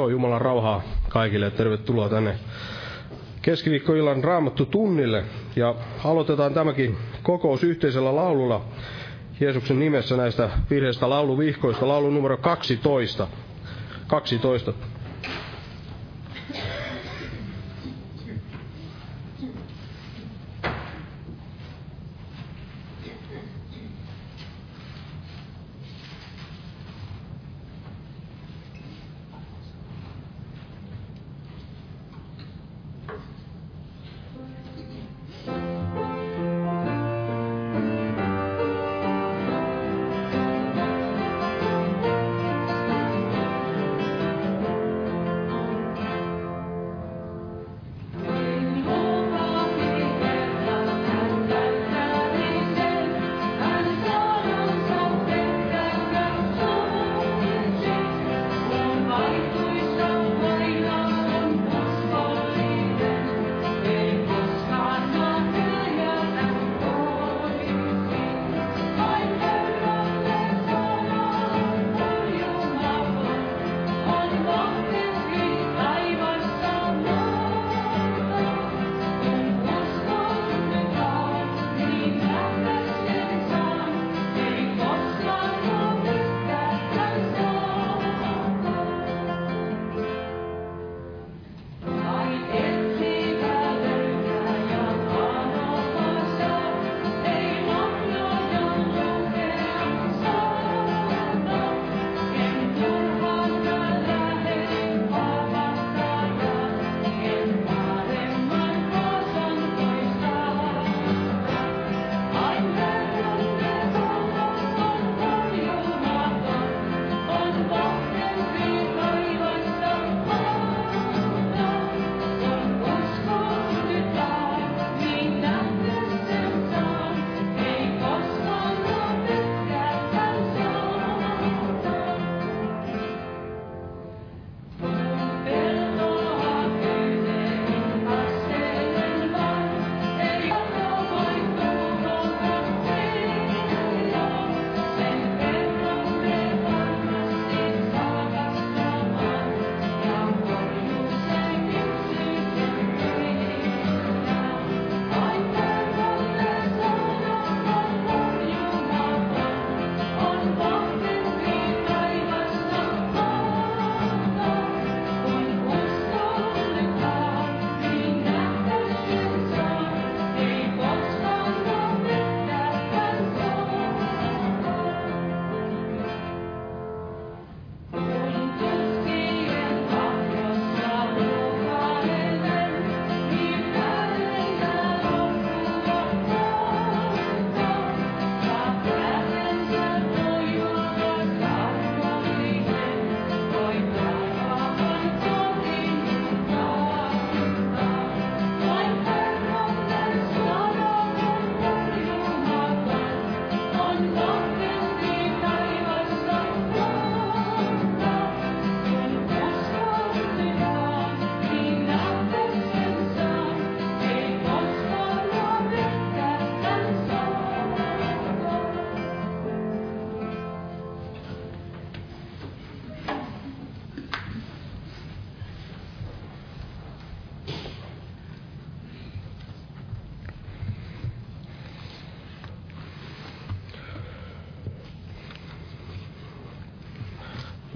Joo, Jumalan rauhaa kaikille ja tervetuloa tänne keskiviikkoillan raamattu tunnille. Ja aloitetaan tämäkin kokous yhteisellä laululla Jeesuksen nimessä näistä virheistä lauluvihkoista. Laulu numero 12. 12.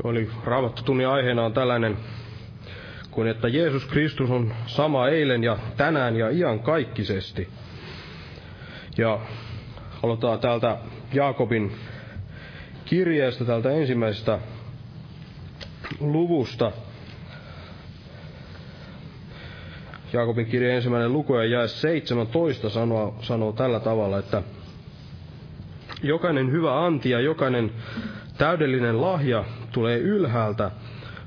Oli raamattotunnin aiheena on tällainen, kuin että Jeesus Kristus on sama eilen ja tänään ja ian kaikkisesti. Ja aloitetaan täältä Jaakobin kirjeestä, täältä ensimmäisestä luvusta. Jaakobin kirje ensimmäinen luku ja jae 17 sanoo, sanoo tällä tavalla, että jokainen hyvä anti ja jokainen täydellinen lahja tulee ylhäältä,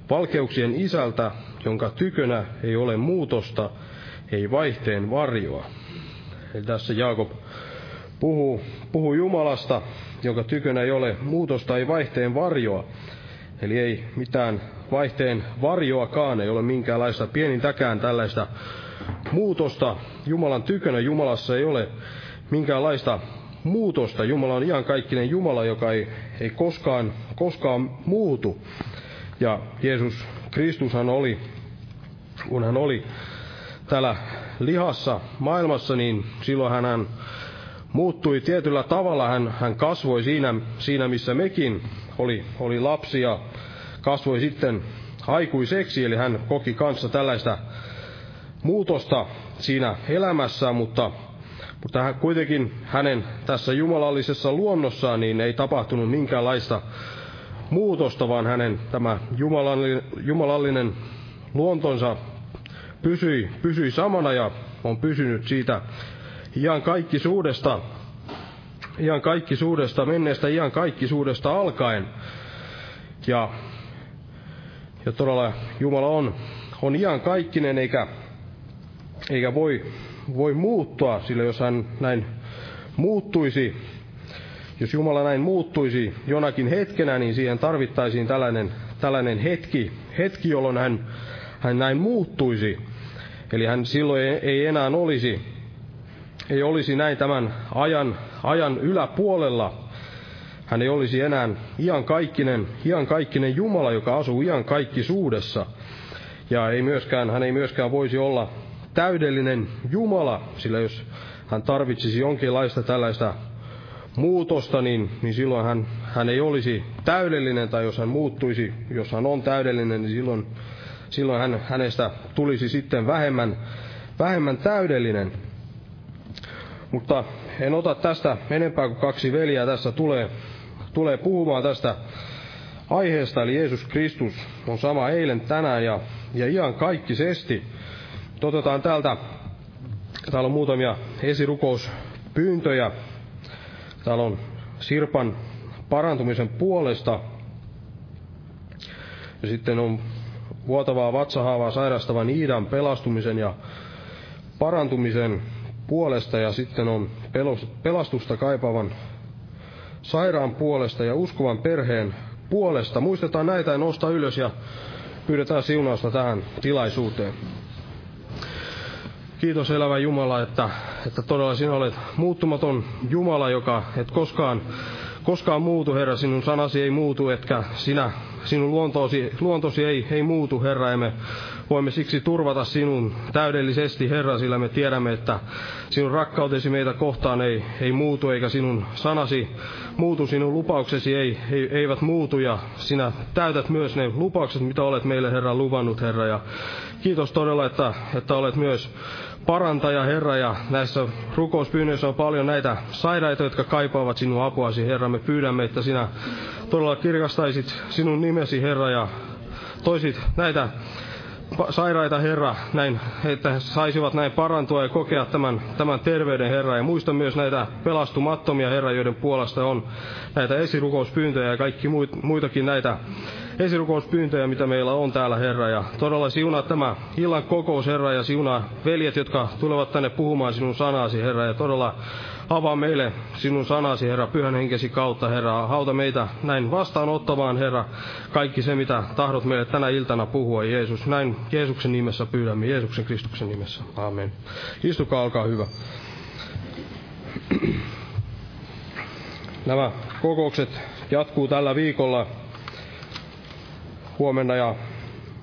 valkeuksien isältä, jonka tykönä ei ole muutosta, ei vaihteen varjoa. Eli tässä Jaakob puhuu, puhuu Jumalasta, jonka tykönä ei ole muutosta, ei vaihteen varjoa. Eli ei mitään vaihteen varjoakaan, ei ole minkäänlaista pienintäkään tällaista muutosta Jumalan tykönä. Jumalassa ei ole minkäänlaista muutosta. Jumala on ihan kaikkinen Jumala, joka ei, ei koskaan, koskaan muutu. Ja Jeesus Kristushan oli, kun hän oli täällä lihassa maailmassa, niin silloin hän muuttui tietyllä tavalla. Hän, hän kasvoi siinä, siinä, missä mekin oli, oli lapsi ja kasvoi sitten aikuiseksi, eli hän koki kanssa tällaista muutosta siinä elämässä, mutta, mutta kuitenkin hänen tässä jumalallisessa luonnossaan niin ei tapahtunut minkäänlaista muutosta, vaan hänen tämä jumalallinen, jumalallinen luontonsa pysyi, pysyi samana ja on pysynyt siitä ihan kaikkisuudesta, ihan kaikkisuudesta, menneestä ihan kaikkisuudesta alkaen. Ja, ja todella Jumala on, on ihan kaikkinen eikä, eikä voi, voi muuttua, sillä jos hän näin muuttuisi, jos Jumala näin muuttuisi jonakin hetkenä, niin siihen tarvittaisiin tällainen, tällainen hetki, hetki, jolloin hän, hän näin muuttuisi. Eli hän silloin ei enää olisi, ei olisi näin tämän ajan, ajan yläpuolella. Hän ei olisi enää ian kaikkinen, ian kaikkinen Jumala, joka asuu ian kaikkisuudessa. Ja ei myöskään, hän ei myöskään voisi olla täydellinen Jumala, sillä jos hän tarvitsisi jonkinlaista tällaista muutosta, niin, niin silloin hän, hän ei olisi täydellinen, tai jos hän muuttuisi, jos hän on täydellinen, niin silloin, silloin hän, hänestä tulisi sitten vähemmän, vähemmän täydellinen. Mutta en ota tästä enempää kuin kaksi veljää tässä tulee, tulee puhumaan tästä aiheesta, eli Jeesus Kristus on sama eilen, tänään ja, ja ihan kaikkisesti. Otetaan täältä, täällä on muutamia esirukouspyyntöjä. Täällä on Sirpan parantumisen puolesta. Ja sitten on vuotavaa vatsahaavaa sairastavan Iidan pelastumisen ja parantumisen puolesta ja sitten on pelastusta kaipaavan sairaan puolesta ja uskovan perheen puolesta. Muistetaan näitä ja nosta ylös ja pyydetään siunausta tähän tilaisuuteen. Kiitos elävä Jumala, että, että todella sinä olet muuttumaton Jumala, joka et koskaan, koskaan muutu, Herra. Sinun sanasi ei muutu, etkä sinä, sinun luontosi, luontosi ei, ei muutu, Herra. Ja me voimme siksi turvata sinun täydellisesti, Herra, sillä me tiedämme, että sinun rakkautesi meitä kohtaan ei, ei muutu, eikä sinun sanasi muutu, sinun lupauksesi ei, ei, eivät muutu, ja sinä täytät myös ne lupaukset, mitä olet meille, Herra, luvannut, Herra. Ja kiitos todella, että, että olet myös parantaja, Herra, ja näissä rukouspyynnöissä on paljon näitä sairaita, jotka kaipaavat sinun apuasi, Herra. Me pyydämme, että sinä todella kirkastaisit sinun nimesi, Herra, ja toisit näitä sairaita, Herra, näin, että he saisivat näin parantua ja kokea tämän, tämän terveyden, Herra. Ja muista myös näitä pelastumattomia, Herra, joiden puolesta on näitä esirukouspyyntöjä ja kaikki muitakin näitä esirukouspyyntöjä, mitä meillä on täällä, Herra. Ja todella siunaa tämä illan kokous, Herra, ja siunaa veljet, jotka tulevat tänne puhumaan sinun sanasi, Herra. Ja todella avaa meille sinun sanasi, Herra, pyhän henkesi kautta, Herra. Hauta meitä näin vastaanottavaan, Herra, kaikki se, mitä tahdot meille tänä iltana puhua, Jeesus. Näin Jeesuksen nimessä pyydämme, Jeesuksen Kristuksen nimessä. Amen. Istukaa, olkaa hyvä. Nämä kokoukset jatkuu tällä viikolla huomenna ja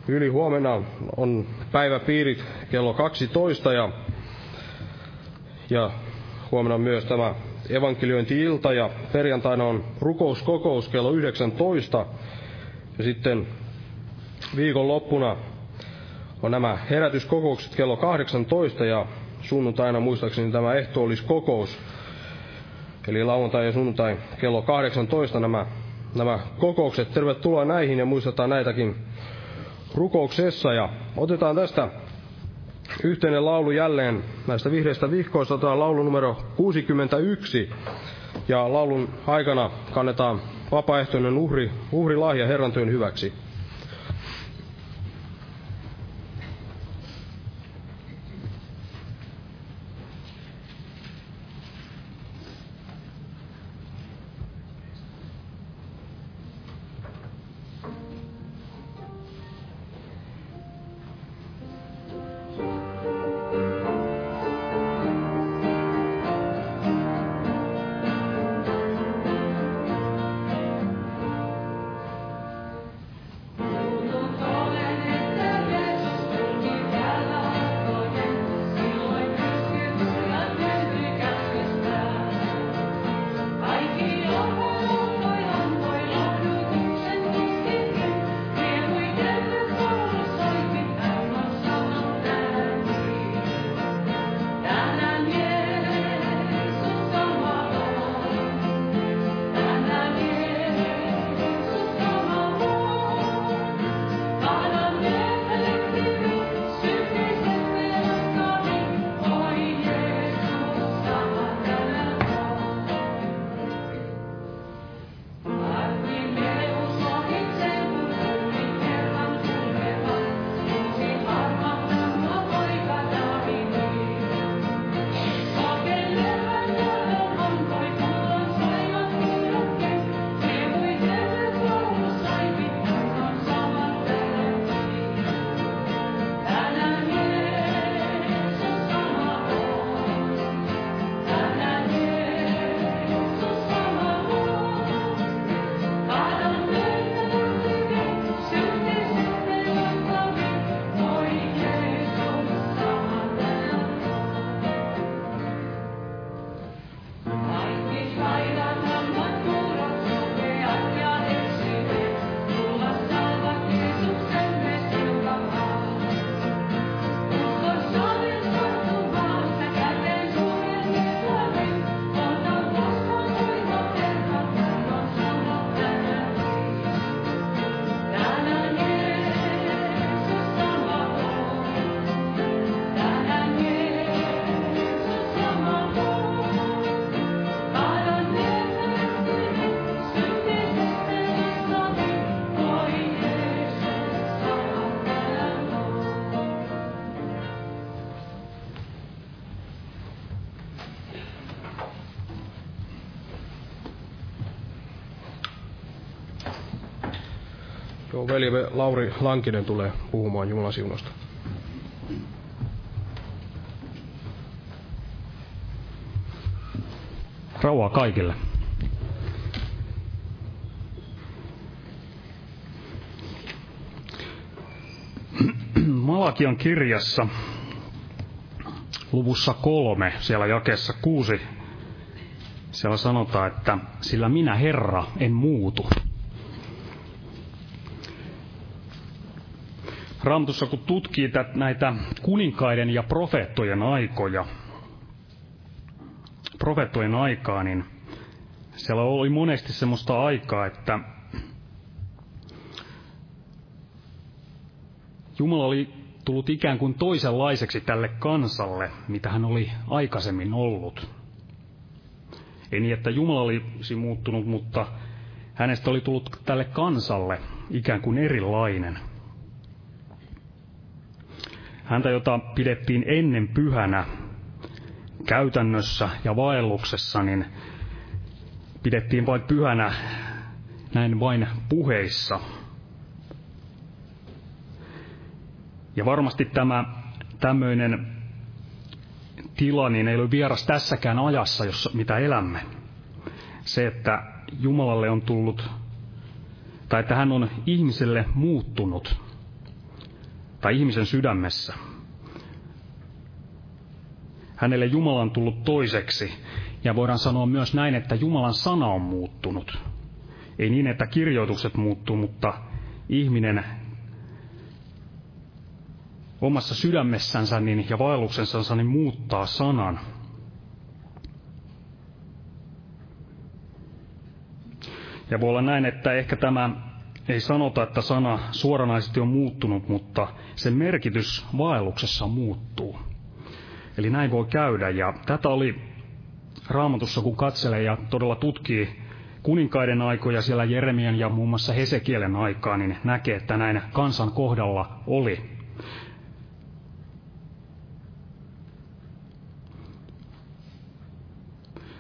yli huomenna on päiväpiirit kello 12 ja, ja huomenna myös tämä evankeliointi-ilta ja perjantaina on rukouskokous kello 19. Ja sitten viikon loppuna on nämä herätyskokoukset kello 18 ja sunnuntaina muistaakseni tämä ehtoolliskokous. Eli lauantai ja sunnuntai kello 18 nämä, nämä kokoukset. Tervetuloa näihin ja muistetaan näitäkin rukouksessa. Ja otetaan tästä yhteinen laulu jälleen näistä vihreistä vihkoista. Otetaan laulu numero 61. Ja laulun aikana kannetaan vapaaehtoinen uhri, uhrilahja Herran työn hyväksi. Joo, veli Lauri Lankinen tulee puhumaan Jumalan siunosta. Rauhaa kaikille. Malakian kirjassa luvussa kolme, siellä jakessa kuusi, siellä sanotaan, että sillä minä Herra en muutu. Raamatussa kun tutkii näitä kuninkaiden ja profeettojen aikoja, profeettojen aikaa, niin siellä oli monesti semmoista aikaa, että Jumala oli tullut ikään kuin toisenlaiseksi tälle kansalle, mitä hän oli aikaisemmin ollut. Ei niin, että Jumala olisi muuttunut, mutta hänestä oli tullut tälle kansalle ikään kuin erilainen – häntä, jota pidettiin ennen pyhänä käytännössä ja vaelluksessa, niin pidettiin vain pyhänä näin vain puheissa. Ja varmasti tämä tämmöinen tila niin ei ole vieras tässäkään ajassa, jossa, mitä elämme. Se, että Jumalalle on tullut, tai että hän on ihmiselle muuttunut tai ihmisen sydämessä. Hänelle Jumala on tullut toiseksi, ja voidaan sanoa myös näin, että Jumalan sana on muuttunut. Ei niin, että kirjoitukset muuttuu, mutta ihminen omassa sydämessänsä niin, ja vaelluksensa niin muuttaa sanan. Ja voi olla näin, että ehkä tämä ei sanota, että sana suoranaisesti on muuttunut, mutta sen merkitys vaelluksessa muuttuu. Eli näin voi käydä, ja tätä oli raamatussa, kun katselee ja todella tutkii kuninkaiden aikoja siellä Jeremian ja muun muassa Hesekielen aikaa, niin näkee, että näin kansan kohdalla oli.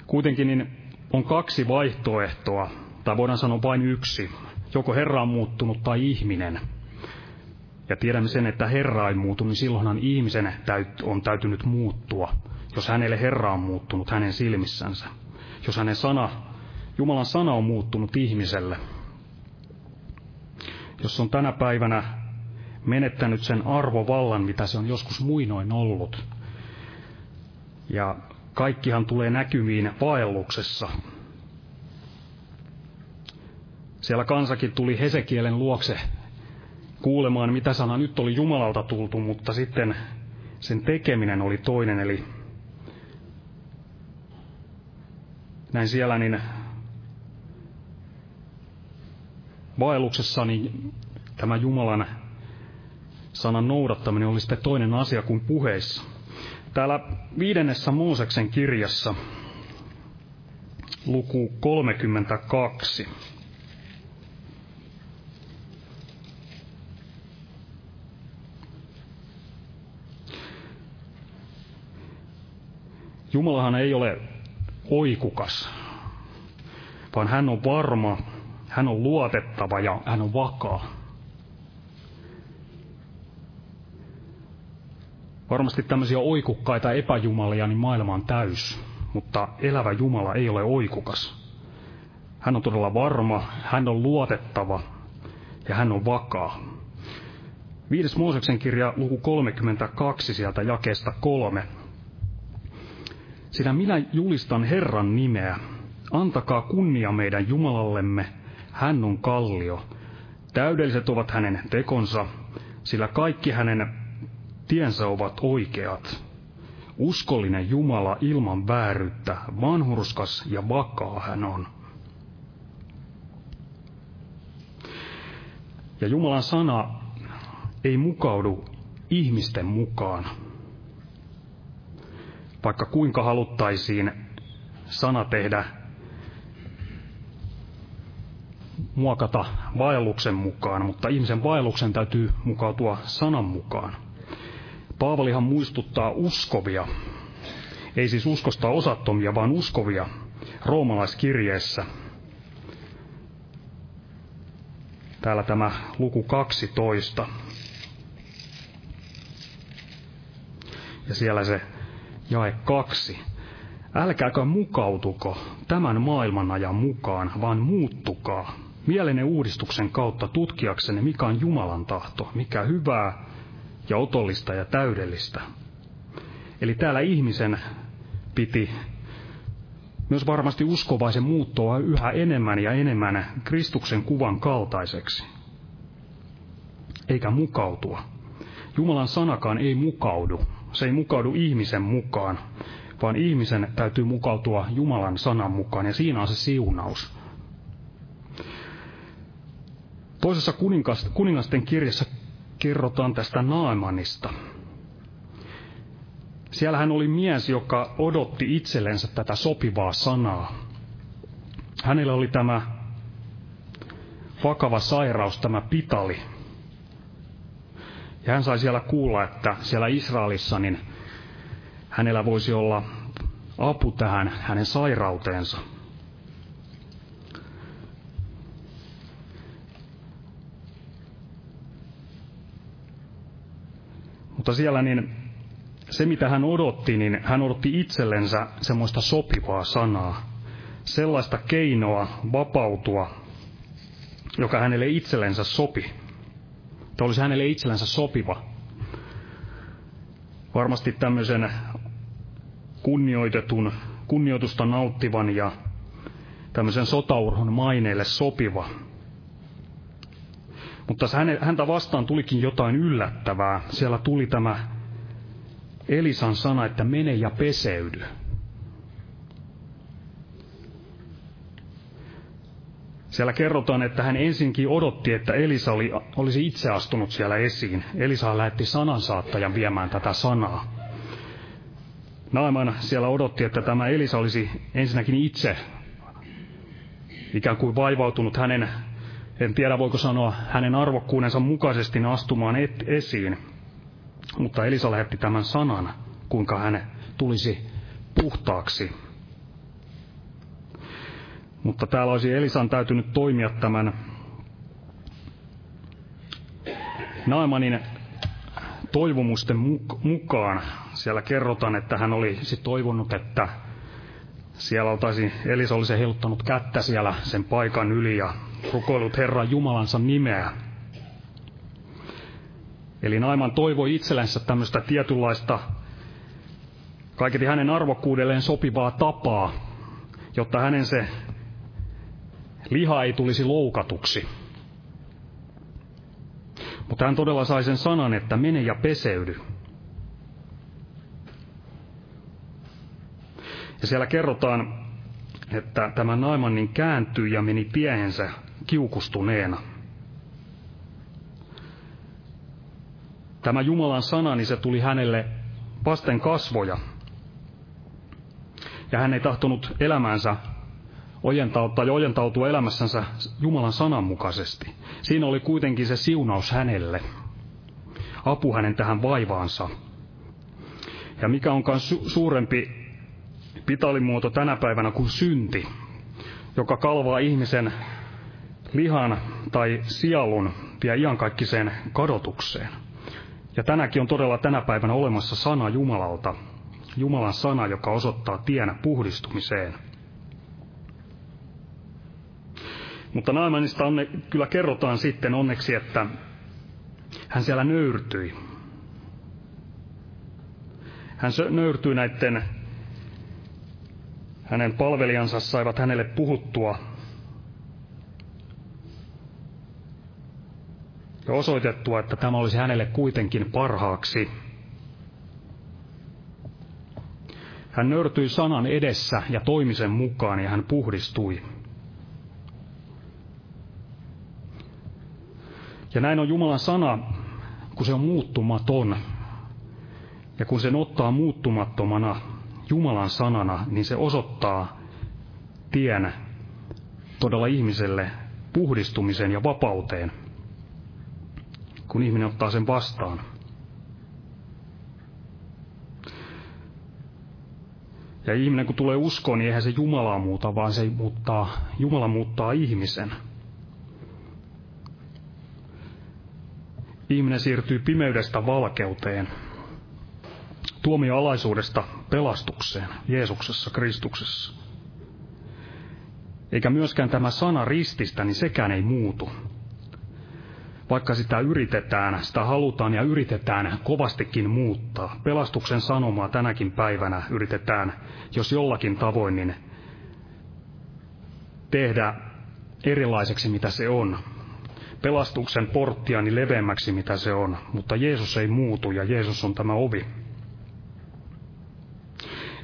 Kuitenkin niin on kaksi vaihtoehtoa, tai voidaan sanoa vain yksi. Joko Herra on muuttunut tai ihminen. Ja tiedämme sen, että Herra ei muutu, niin silloinhan ihmisen on täytynyt muuttua, jos hänelle Herra on muuttunut hänen silmissänsä. Jos hänen sana, Jumalan sana on muuttunut ihmiselle. Jos on tänä päivänä menettänyt sen arvovallan, mitä se on joskus muinoin ollut. Ja kaikkihan tulee näkymiin vaelluksessa. Siellä kansakin tuli Hesekielen luokse kuulemaan, mitä sana nyt oli Jumalalta tultu, mutta sitten sen tekeminen oli toinen, eli näin siellä niin vaelluksessa niin tämä Jumalan sanan noudattaminen oli sitten toinen asia kuin puheissa. Täällä viidennessä Mooseksen kirjassa luku 32. Jumalahan ei ole oikukas, vaan hän on varma, hän on luotettava ja hän on vakaa. Varmasti tämmöisiä oikukkaita epäjumalia, niin maailma on täys, mutta elävä Jumala ei ole oikukas. Hän on todella varma, hän on luotettava ja hän on vakaa. Viides Mooseksen kirja luku 32 sieltä jakeesta kolme sillä minä julistan Herran nimeä. Antakaa kunnia meidän Jumalallemme. Hän on kallio. Täydelliset ovat hänen tekonsa, sillä kaikki hänen tiensä ovat oikeat. Uskollinen Jumala ilman vääryyttä, vanhurskas ja vakaa hän on. Ja Jumalan sana ei mukaudu ihmisten mukaan vaikka kuinka haluttaisiin sana tehdä muokata vaelluksen mukaan, mutta ihmisen vaelluksen täytyy mukautua sanan mukaan. Paavalihan muistuttaa uskovia, ei siis uskosta osattomia, vaan uskovia roomalaiskirjeessä. Täällä tämä luku 12. Ja siellä se Jae kaksi. Älkääkä mukautuko tämän maailman ajan mukaan, vaan muuttukaa mielenne uudistuksen kautta tutkiaksenne, mikä on Jumalan tahto, mikä hyvää ja otollista ja täydellistä. Eli täällä ihmisen piti myös varmasti uskovaisen muuttua yhä enemmän ja enemmän Kristuksen kuvan kaltaiseksi, eikä mukautua. Jumalan sanakaan ei mukaudu, se ei mukaudu ihmisen mukaan, vaan ihmisen täytyy mukautua Jumalan sanan mukaan, ja siinä on se siunaus. Toisessa kuningasten kirjassa kerrotaan tästä Naamanista. Siellä hän oli mies, joka odotti itsellensä tätä sopivaa sanaa. Hänellä oli tämä vakava sairaus, tämä pitali, ja hän sai siellä kuulla, että siellä Israelissa niin hänellä voisi olla apu tähän hänen sairauteensa. Mutta siellä niin se, mitä hän odotti, niin hän odotti itsellensä semmoista sopivaa sanaa. Sellaista keinoa vapautua, joka hänelle itsellensä sopi että olisi hänelle itsellänsä sopiva. Varmasti tämmöisen kunnioitetun, kunnioitusta nauttivan ja tämmöisen sotaurhon maineelle sopiva. Mutta häntä vastaan tulikin jotain yllättävää. Siellä tuli tämä Elisan sana, että mene ja peseydy. Siellä kerrotaan, että hän ensinkin odotti, että Elisa oli, olisi itse astunut siellä esiin. Elisa lähetti sanansaattajan viemään tätä sanaa. Naaman siellä odotti, että tämä Elisa olisi ensinnäkin itse ikään kuin vaivautunut hänen, en tiedä voiko sanoa, hänen arvokkuudensa mukaisesti astumaan et, esiin. Mutta Elisa lähetti tämän sanan, kuinka hän tulisi puhtaaksi. Mutta täällä olisi Elisan täytynyt toimia tämän Naamanin toivomusten mukaan. Siellä kerrotaan, että hän olisi toivonut, että siellä oltaisiin, Elisa olisi heiluttanut kättä siellä sen paikan yli ja rukoillut Herran Jumalansa nimeä. Eli Naiman toivoi itsellensä tämmöistä tietynlaista, kaiketi hänen arvokkuudelleen sopivaa tapaa, jotta hänen se liha ei tulisi loukatuksi. Mutta hän todella sai sen sanan, että mene ja peseydy. Ja siellä kerrotaan, että tämä Naimannin kääntyi ja meni tiehensä kiukustuneena. Tämä Jumalan sana, niin se tuli hänelle vasten kasvoja. Ja hän ei tahtonut elämänsä ojentautua ja ojentautua elämässänsä Jumalan sanan mukaisesti. Siinä oli kuitenkin se siunaus hänelle, apu hänen tähän vaivaansa. Ja mikä onkaan su- suurempi pitalimuoto tänä päivänä kuin synti, joka kalvaa ihmisen lihan tai sielun vie iankaikkiseen kadotukseen. Ja tänäkin on todella tänä päivänä olemassa sana Jumalalta, Jumalan sana, joka osoittaa tien puhdistumiseen. Mutta Naamanista onne, kyllä kerrotaan sitten onneksi, että hän siellä nöyrtyi. Hän nöyrtyi näiden, hänen palvelijansa saivat hänelle puhuttua ja osoitettua, että tämä olisi hänelle kuitenkin parhaaksi. Hän nöyrtyi sanan edessä ja toimisen mukaan ja hän puhdistui. Ja näin on Jumalan sana, kun se on muuttumaton. Ja kun sen ottaa muuttumattomana Jumalan sanana, niin se osoittaa tien todella ihmiselle puhdistumisen ja vapauteen, kun ihminen ottaa sen vastaan. Ja ihminen kun tulee uskoon, niin eihän se Jumalaa muuta, vaan se muuttaa, Jumala muuttaa ihmisen. Ihminen siirtyy pimeydestä valkeuteen, tuomioalaisuudesta pelastukseen Jeesuksessa, Kristuksessa. Eikä myöskään tämä sana rististä, niin sekään ei muutu. Vaikka sitä yritetään, sitä halutaan ja yritetään kovastikin muuttaa. Pelastuksen sanomaa tänäkin päivänä yritetään, jos jollakin tavoin, niin tehdä erilaiseksi, mitä se on pelastuksen porttiani leveämmäksi, mitä se on, mutta Jeesus ei muutu ja Jeesus on tämä ovi.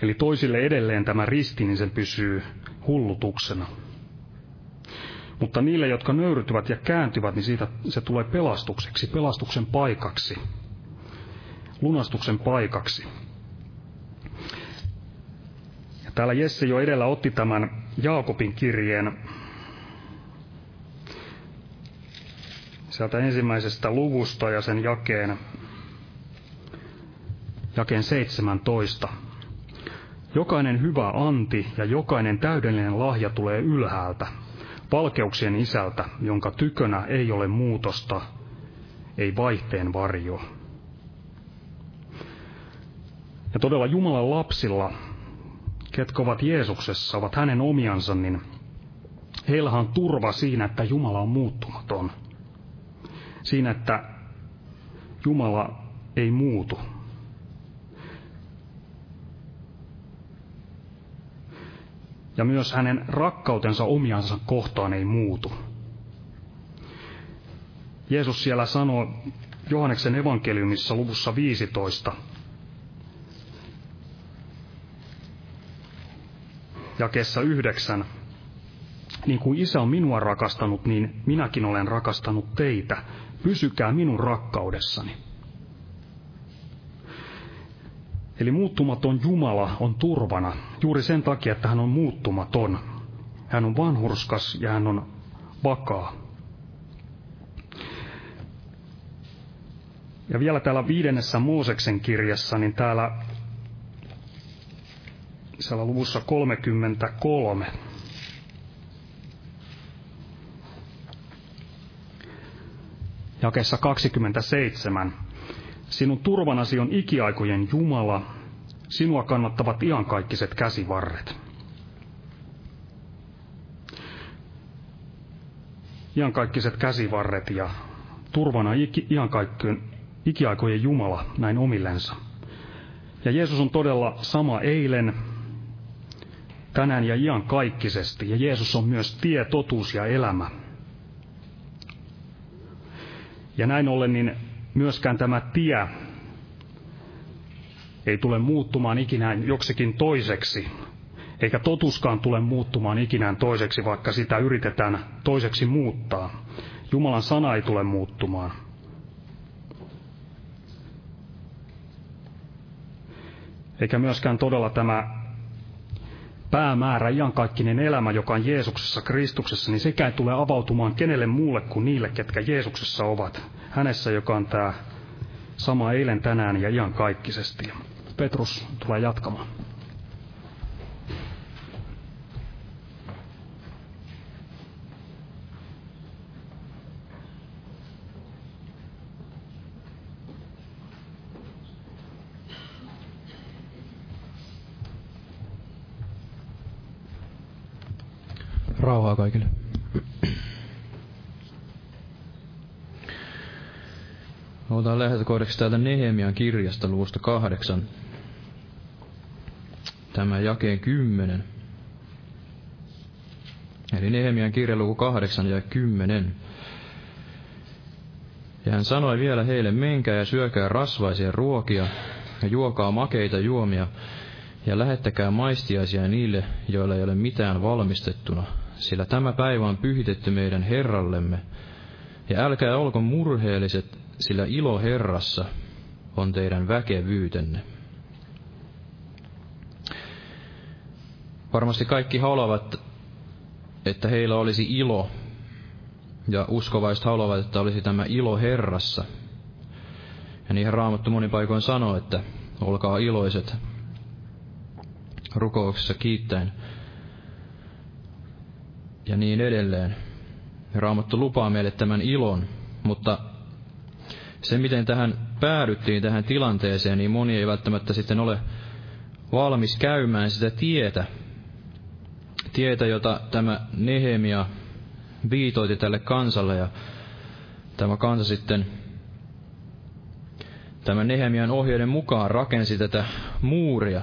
Eli toisille edelleen tämä risti, niin se pysyy hullutuksena. Mutta niille, jotka nöyrytyvät ja kääntyvät, niin siitä se tulee pelastukseksi, pelastuksen paikaksi, lunastuksen paikaksi. Ja täällä Jesse jo edellä otti tämän Jaakobin kirjeen sieltä ensimmäisestä luvusta ja sen jakeen, jakeen 17. Jokainen hyvä anti ja jokainen täydellinen lahja tulee ylhäältä, valkeuksien isältä, jonka tykönä ei ole muutosta, ei vaihteen varjo. Ja todella Jumalan lapsilla, ketkä ovat Jeesuksessa, ovat hänen omiansa, niin heillä on turva siinä, että Jumala on muuttumaton – siinä, että Jumala ei muutu. Ja myös hänen rakkautensa omiansa kohtaan ei muutu. Jeesus siellä sanoo Johanneksen evankeliumissa luvussa 15, jakeessa yhdeksän. Niin kuin isä on minua rakastanut, niin minäkin olen rakastanut teitä. Pysykää minun rakkaudessani. Eli muuttumaton Jumala on turvana juuri sen takia, että hän on muuttumaton. Hän on vanhurskas ja hän on vakaa. Ja vielä täällä viidennessä Mooseksen kirjassa, niin täällä siellä luvussa 33. Jakessa 27. Sinun turvanasi on ikiaikojen Jumala, sinua kannattavat iankaikkiset käsivarret. Iankaikkiset käsivarret ja turvana iki, ikiaikojen Jumala näin omillensa. Ja Jeesus on todella sama eilen, tänään ja iankaikkisesti. Ja Jeesus on myös tie, totuus ja elämä. Ja näin ollen niin myöskään tämä tie ei tule muuttumaan ikinä joksikin toiseksi, eikä totuskaan tule muuttumaan ikinään toiseksi, vaikka sitä yritetään toiseksi muuttaa. Jumalan sana ei tule muuttumaan. Eikä myöskään todella tämä päämäärä, iankaikkinen elämä, joka on Jeesuksessa, Kristuksessa, niin sekä ei tule avautumaan kenelle muulle kuin niille, ketkä Jeesuksessa ovat. Hänessä, joka on tämä sama eilen, tänään ja iankaikkisesti. Petrus tulee jatkamaan. Rauhaa kaikille. Otetaan lähtökohdaksi täältä Nehemian kirjasta luvusta kahdeksan. Tämä jakeen kymmenen. Eli Nehemian kirja luku kahdeksan ja kymmenen. Ja hän sanoi vielä heille, menkää ja syökää rasvaisia ruokia ja juokaa makeita juomia ja lähettäkää maistiaisia niille, joilla ei ole mitään valmistettuna, sillä tämä päivä on pyhitetty meidän Herrallemme. Ja älkää olko murheelliset, sillä ilo Herrassa on teidän väkevyytenne. Varmasti kaikki haluavat, että heillä olisi ilo, ja uskovaiset haluavat, että olisi tämä ilo Herrassa. Ja niihin Raamattu monin paikoin sanoo, että olkaa iloiset rukouksessa kiittäen ja niin edelleen. Raamattu lupaa meille tämän ilon, mutta se, miten tähän päädyttiin tähän tilanteeseen, niin moni ei välttämättä sitten ole valmis käymään sitä tietä, tietä, jota tämä Nehemia viitoiti tälle kansalle, ja tämä kansa sitten tämän Nehemian ohjeiden mukaan rakensi tätä muuria.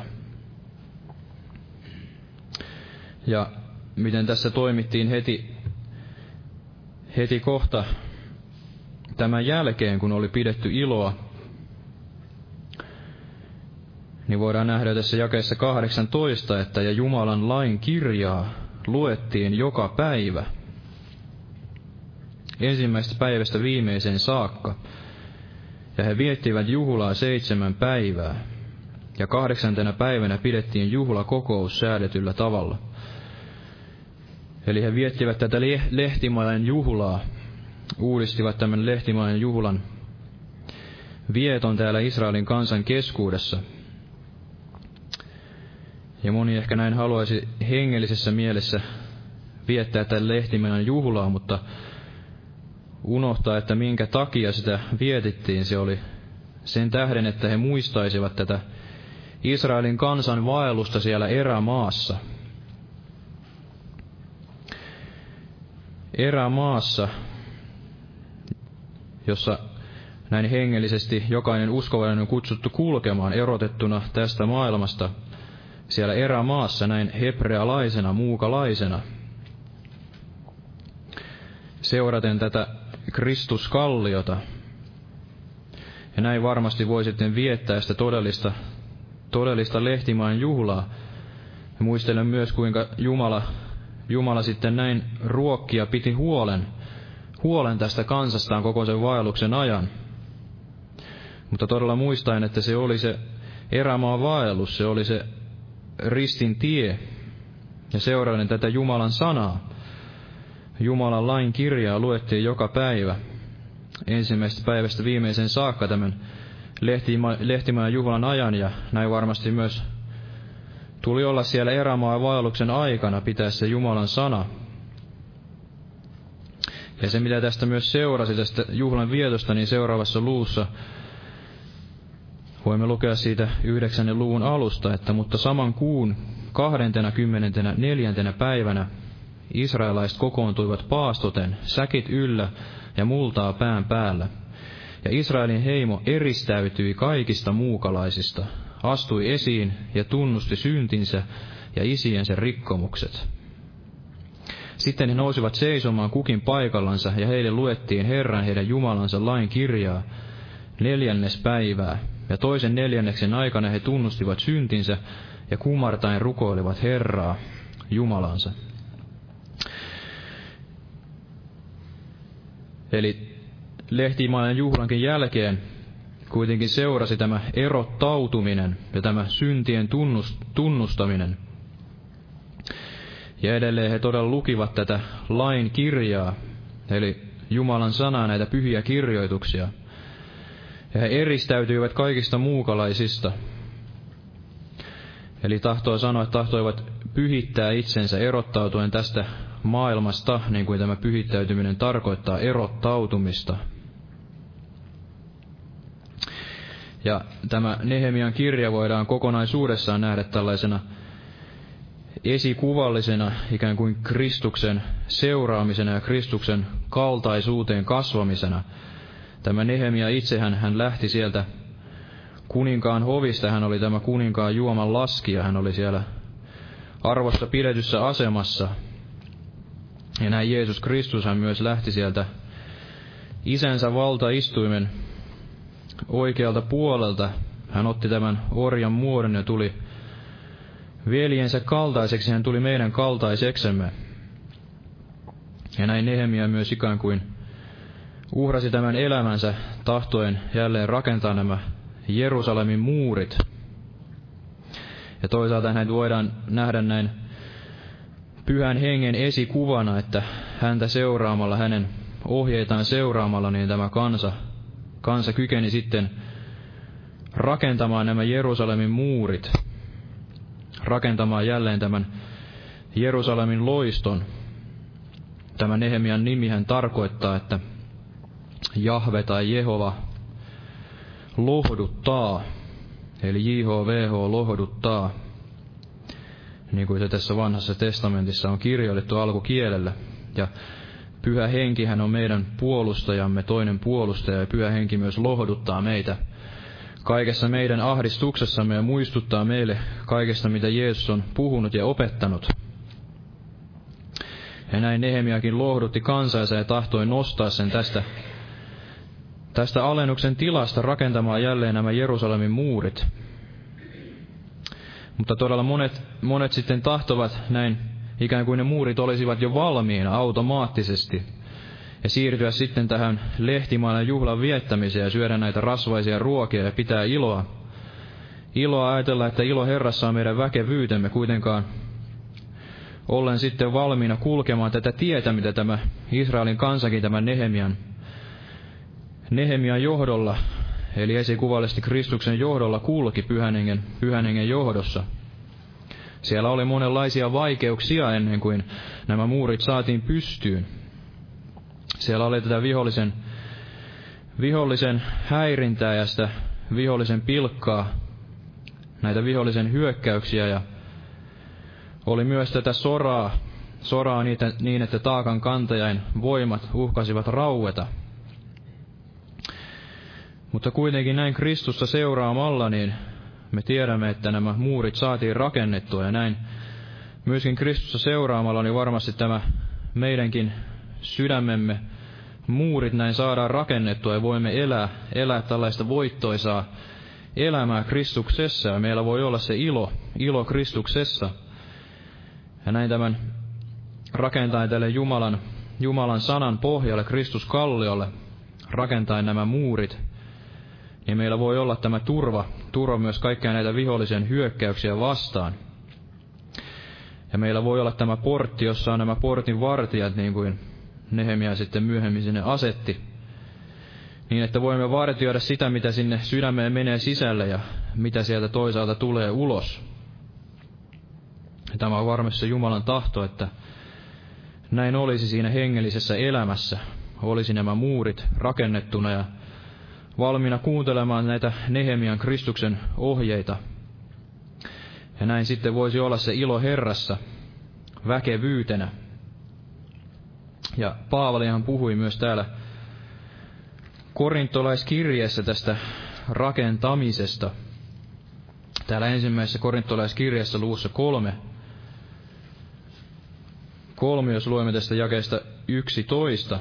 Ja miten tässä toimittiin heti, heti kohta tämän jälkeen, kun oli pidetty iloa, niin voidaan nähdä tässä jakeessa 18, että ja Jumalan lain kirjaa luettiin joka päivä, ensimmäisestä päivästä viimeiseen saakka, ja he viettivät juhlaa seitsemän päivää, ja kahdeksantena päivänä pidettiin juhlakokous säädetyllä tavalla. Eli he viettivät tätä lehtimajan juhlaa, uudistivat tämän lehtimajan juhlan vieton täällä Israelin kansan keskuudessa. Ja moni ehkä näin haluaisi hengellisessä mielessä viettää tämän lehtimajan juhlaa, mutta unohtaa, että minkä takia sitä vietittiin. Se oli sen tähden, että he muistaisivat tätä Israelin kansan vaellusta siellä erämaassa – erämaassa, jossa näin hengellisesti jokainen uskovainen on kutsuttu kulkemaan erotettuna tästä maailmasta, siellä erämaassa näin hebrealaisena, muukalaisena, seuraten tätä Kristuskalliota. Ja näin varmasti voi sitten viettää sitä todellista, todellista lehtimaan juhlaa. Ja muistelen myös, kuinka Jumala, Jumala sitten näin ruokkia piti huolen, huolen tästä kansastaan koko sen vaelluksen ajan. Mutta todella muistaen, että se oli se erämaa vaellus, se oli se ristin tie. Ja seuraavinen tätä Jumalan sanaa. Jumalan lain kirjaa luettiin joka päivä. Ensimmäisestä päivästä viimeisen saakka tämän lehtimään juhlan ajan ja näin varmasti myös tuli olla siellä erämaa vaelluksen aikana pitää se Jumalan sana. Ja se, mitä tästä myös seurasi tästä juhlan vietosta, niin seuraavassa luussa voimme lukea siitä yhdeksännen luvun alusta, että mutta saman kuun kahdentena kymmenentenä neljäntenä päivänä israelaiset kokoontuivat paastoten, säkit yllä ja multaa pään päällä. Ja Israelin heimo eristäytyi kaikista muukalaisista, astui esiin ja tunnusti syntinsä ja isiensä rikkomukset. Sitten he nousivat seisomaan kukin paikallansa, ja heille luettiin Herran heidän Jumalansa lain kirjaa neljännes päivää. Ja toisen neljänneksen aikana he tunnustivat syntinsä ja kumartain rukoilivat Herraa, Jumalansa. Eli lehtimaajan juhlankin jälkeen kuitenkin seurasi tämä erottautuminen ja tämä syntien tunnustaminen. Ja edelleen he todella lukivat tätä lain kirjaa, eli Jumalan sanaa, näitä pyhiä kirjoituksia. Ja he eristäytyivät kaikista muukalaisista. Eli tahtoo sanoa, että tahtoivat pyhittää itsensä erottautuen tästä maailmasta, niin kuin tämä pyhittäytyminen tarkoittaa erottautumista. Ja tämä Nehemian kirja voidaan kokonaisuudessaan nähdä tällaisena esikuvallisena ikään kuin Kristuksen seuraamisena ja Kristuksen kaltaisuuteen kasvamisena. Tämä Nehemia itsehän hän lähti sieltä kuninkaan hovista, hän oli tämä kuninkaan juoman laskija, hän oli siellä arvossa pidetyssä asemassa. Ja näin Jeesus Kristus hän myös lähti sieltä isänsä valtaistuimen oikealta puolelta. Hän otti tämän orjan muodon ja tuli veljensä kaltaiseksi, hän tuli meidän kaltaiseksemme. Ja näin Nehemia myös ikään kuin uhrasi tämän elämänsä tahtoen jälleen rakentaa nämä Jerusalemin muurit. Ja toisaalta näitä voidaan nähdä näin pyhän hengen esikuvana, että häntä seuraamalla, hänen ohjeitaan seuraamalla, niin tämä kansa, kansa kykeni sitten rakentamaan nämä Jerusalemin muurit, rakentamaan jälleen tämän Jerusalemin loiston. Tämä Nehemian nimihän tarkoittaa, että Jahve tai Jehova lohduttaa, eli JHVH lohduttaa, niin kuin se tässä vanhassa testamentissa on kirjoitettu alkukielellä. Ja Pyhä Henkihän on meidän puolustajamme, toinen puolustaja, ja Pyhä Henki myös lohduttaa meitä kaikessa meidän ahdistuksessamme ja muistuttaa meille kaikesta, mitä Jeesus on puhunut ja opettanut. Ja näin Nehemiakin lohdutti kansansa ja tahtoi nostaa sen tästä, tästä alennuksen tilasta rakentamaan jälleen nämä Jerusalemin muurit. Mutta todella monet, monet sitten tahtovat näin, ikään kuin ne muurit olisivat jo valmiina automaattisesti, ja siirtyä sitten tähän lehtimaalle juhlan viettämiseen ja syödä näitä rasvaisia ruokia ja pitää iloa. Iloa ajatella, että ilo Herrassa on meidän väkevyytemme kuitenkaan ollen sitten valmiina kulkemaan tätä tietä, mitä tämä Israelin kansakin tämän Nehemian, Nehemian johdolla, eli esikuvallisesti Kristuksen johdolla kulki pyhänengen, pyhänengen johdossa. Siellä oli monenlaisia vaikeuksia ennen kuin nämä muurit saatiin pystyyn. Siellä oli tätä vihollisen, vihollisen häirintää ja sitä vihollisen pilkkaa, näitä vihollisen hyökkäyksiä ja oli myös tätä soraa, soraa niitä, niin, että taakan kantajain voimat uhkasivat raueta. Mutta kuitenkin näin Kristusta seuraamalla, niin me tiedämme, että nämä muurit saatiin rakennettua ja näin myöskin Kristusta seuraamalla, niin varmasti tämä meidänkin sydämemme muurit näin saadaan rakennettua ja voimme elää, elää tällaista voittoisaa elämää Kristuksessa ja meillä voi olla se ilo, ilo Kristuksessa. Ja näin tämän rakentaen tälle Jumalan, Jumalan sanan pohjalle, Kristus kalliolle, rakentaen nämä muurit, niin meillä voi olla tämä turva, turva myös kaikkia näitä vihollisen hyökkäyksiä vastaan. Ja meillä voi olla tämä portti, jossa on nämä portin vartijat, niin kuin Nehemia sitten myöhemmin sinne asetti. Niin, että voimme vartioida sitä, mitä sinne sydämeen menee sisälle ja mitä sieltä toisaalta tulee ulos. Ja tämä on varmasti Jumalan tahto, että näin olisi siinä hengellisessä elämässä. Olisi nämä muurit rakennettuna ja valmiina kuuntelemaan näitä Nehemian Kristuksen ohjeita. Ja näin sitten voisi olla se ilo Herrassa väkevyytenä. Ja Paavalihan puhui myös täällä korintolaiskirjeessä tästä rakentamisesta. Täällä ensimmäisessä korintolaiskirjeessä luussa kolme. Kolme, jos luemme tästä jakeesta yksitoista.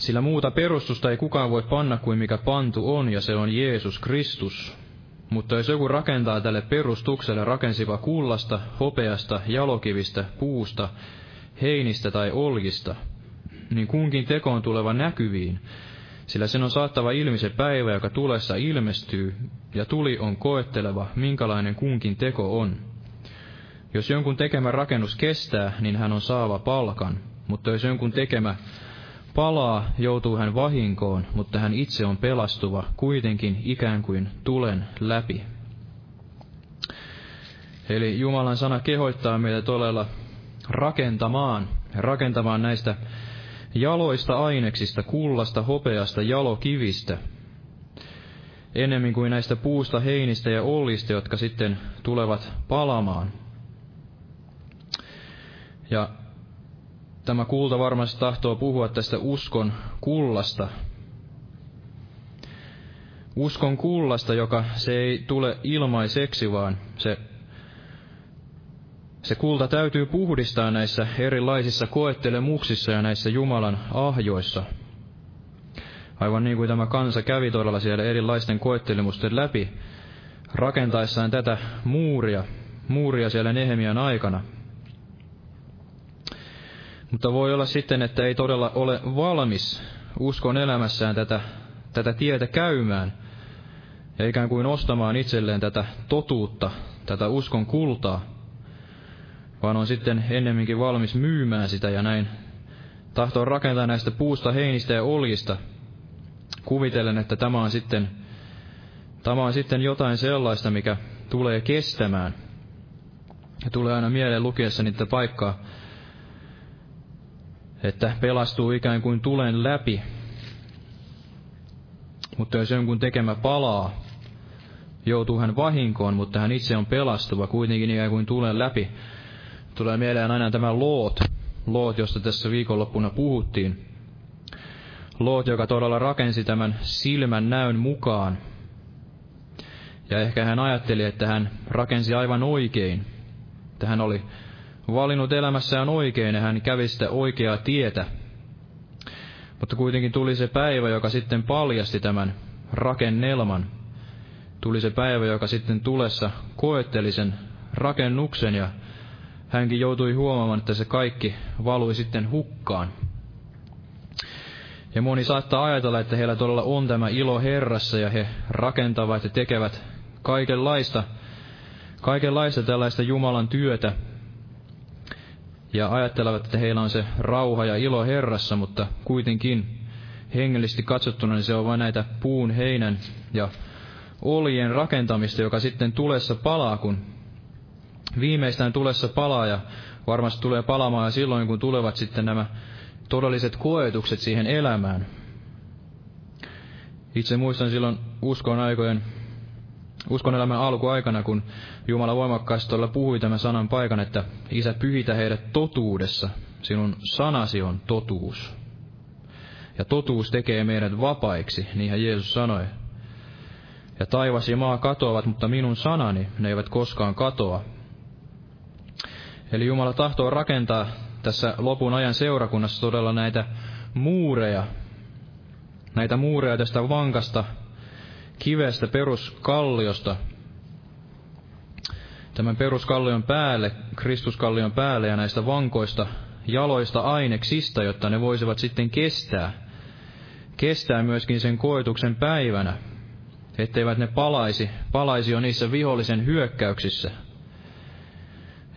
Sillä muuta perustusta ei kukaan voi panna kuin mikä pantu on, ja se on Jeesus Kristus. Mutta jos joku rakentaa tälle perustukselle rakensiva kullasta, hopeasta, jalokivistä, puusta, heinistä tai olgista, niin kunkin teko on tuleva näkyviin, sillä sen on saattava ilmi se päivä, joka tulessa ilmestyy, ja tuli on koetteleva, minkälainen kunkin teko on. Jos jonkun tekemä rakennus kestää, niin hän on saava palkan, mutta jos jonkun tekemä palaa, joutuu hän vahinkoon, mutta hän itse on pelastuva, kuitenkin ikään kuin tulen läpi. Eli Jumalan sana kehoittaa meitä todella rakentamaan, rakentamaan näistä jaloista aineksista, kullasta, hopeasta, jalokivistä, enemmän kuin näistä puusta, heinistä ja ollista, jotka sitten tulevat palamaan. Ja tämä kulta varmasti tahtoo puhua tästä uskon kullasta. Uskon kullasta, joka se ei tule ilmaiseksi, vaan se se kulta täytyy puhdistaa näissä erilaisissa koettelemuksissa ja näissä Jumalan ahjoissa. Aivan niin kuin tämä kansa kävi todella siellä erilaisten koettelemusten läpi, rakentaessaan tätä muuria, muuria siellä Nehemian aikana. Mutta voi olla sitten, että ei todella ole valmis uskon elämässään tätä, tätä tietä käymään, ja ikään kuin ostamaan itselleen tätä totuutta, tätä uskon kultaa, vaan on sitten ennemminkin valmis myymään sitä ja näin tahtoo rakentaa näistä puusta, heinistä ja oljista, kuvitellen, että tämä on sitten, tämä on sitten jotain sellaista, mikä tulee kestämään. Ja tulee aina mieleen lukiessa niitä paikkaa, että pelastuu ikään kuin tulen läpi. Mutta jos jonkun tekemä palaa, joutuu hän vahinkoon, mutta hän itse on pelastuva kuitenkin ikään kuin tulen läpi tulee mieleen aina tämä Loot, Loot, josta tässä viikonloppuna puhuttiin. Loot, joka todella rakensi tämän silmän näön mukaan. Ja ehkä hän ajatteli, että hän rakensi aivan oikein. Että hän oli valinnut elämässään oikein ja hän kävi sitä oikeaa tietä. Mutta kuitenkin tuli se päivä, joka sitten paljasti tämän rakennelman. Tuli se päivä, joka sitten tulessa koetteli sen rakennuksen ja hänkin joutui huomaamaan, että se kaikki valui sitten hukkaan. Ja moni saattaa ajatella, että heillä todella on tämä ilo Herrassa ja he rakentavat ja tekevät kaikenlaista, kaikenlaista tällaista Jumalan työtä. Ja ajattelevat, että heillä on se rauha ja ilo Herrassa, mutta kuitenkin hengellisesti katsottuna niin se on vain näitä puun, heinän ja oljen rakentamista, joka sitten tulessa palaa, kun viimeistään tulessa palaa ja varmasti tulee palamaan silloin, kun tulevat sitten nämä todelliset koetukset siihen elämään. Itse muistan silloin uskon aikojen, uskon elämän alkuaikana, kun Jumala voimakkaasti tuolla puhui tämän sanan paikan, että Isä pyhitä heidät totuudessa, sinun sanasi on totuus. Ja totuus tekee meidät vapaiksi, niinhän Jeesus sanoi. Ja taivas ja maa katoavat, mutta minun sanani, ne eivät koskaan katoa, Eli Jumala tahtoo rakentaa tässä lopun ajan seurakunnassa todella näitä muureja, näitä muureja tästä vankasta kivestä, peruskalliosta, tämän peruskallion päälle, Kristuskallion päälle ja näistä vankoista jaloista aineksista, jotta ne voisivat sitten kestää, kestää myöskin sen koetuksen päivänä, etteivät ne palaisi, palaisi jo niissä vihollisen hyökkäyksissä.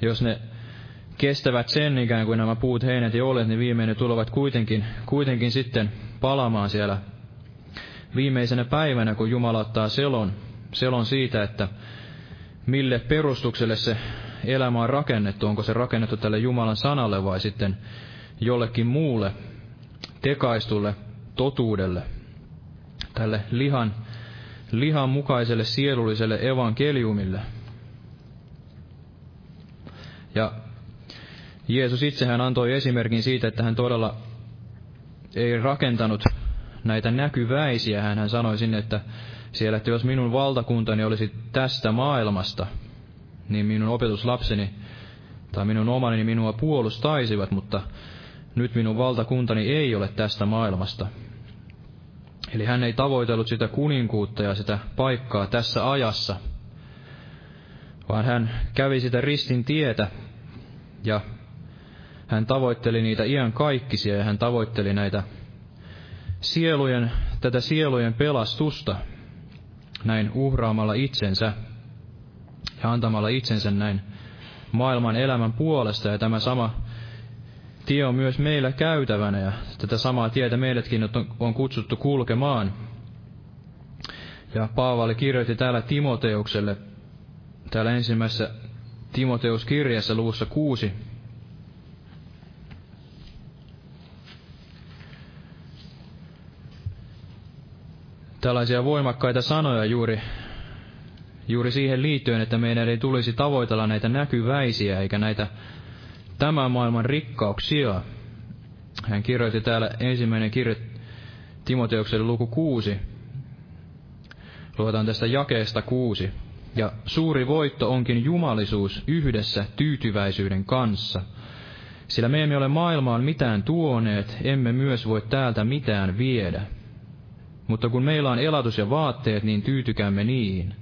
Jos ne kestävät sen ikään kuin nämä puut, heinät ja olet, niin viimein ne tulevat kuitenkin, kuitenkin sitten palamaan siellä viimeisenä päivänä, kun Jumala ottaa selon, selon siitä, että mille perustukselle se elämä on rakennettu, onko se rakennettu tälle Jumalan sanalle vai sitten jollekin muulle tekaistulle totuudelle, tälle lihan, lihan mukaiselle sielulliselle evankeliumille. Ja Jeesus itsehän antoi esimerkin siitä, että hän todella ei rakentanut näitä näkyväisiä. Hän, sanoi sinne, että siellä, että jos minun valtakuntani olisi tästä maailmasta, niin minun opetuslapseni tai minun omani minua puolustaisivat, mutta nyt minun valtakuntani ei ole tästä maailmasta. Eli hän ei tavoitellut sitä kuninkuutta ja sitä paikkaa tässä ajassa, vaan hän kävi sitä ristin tietä ja hän tavoitteli niitä iän kaikkisia ja hän tavoitteli näitä sielujen, tätä sielujen pelastusta näin uhraamalla itsensä ja antamalla itsensä näin maailman elämän puolesta. Ja tämä sama tie on myös meillä käytävänä ja tätä samaa tietä meidätkin on kutsuttu kulkemaan. Ja Paavali kirjoitti täällä Timoteukselle, täällä ensimmäisessä Timoteuskirjassa luvussa kuusi, tällaisia voimakkaita sanoja juuri, juuri siihen liittyen, että meidän ei tulisi tavoitella näitä näkyväisiä eikä näitä tämän maailman rikkauksia. Hän kirjoitti täällä ensimmäinen kirja Timoteukselle luku 6. Luetaan tästä jakeesta 6. Ja suuri voitto onkin jumalisuus yhdessä tyytyväisyyden kanssa. Sillä me emme ole maailmaan mitään tuoneet, emme myös voi täältä mitään viedä. Mutta kun meillä on elatus ja vaatteet, niin tyytykäämme niihin.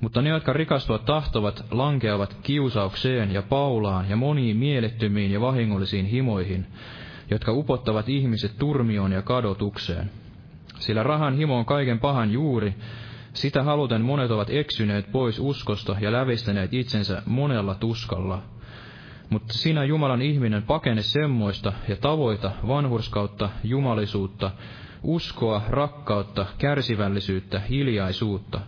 Mutta ne, jotka rikastuvat tahtovat, lankeavat kiusaukseen ja paulaan ja moniin mielettömiin ja vahingollisiin himoihin, jotka upottavat ihmiset turmioon ja kadotukseen. Sillä rahan himo on kaiken pahan juuri, sitä haluten monet ovat eksyneet pois uskosta ja lävistäneet itsensä monella tuskalla. Mutta sinä Jumalan ihminen pakene semmoista ja tavoita vanhurskautta, jumalisuutta, uskoa, rakkautta, kärsivällisyyttä, hiljaisuutta.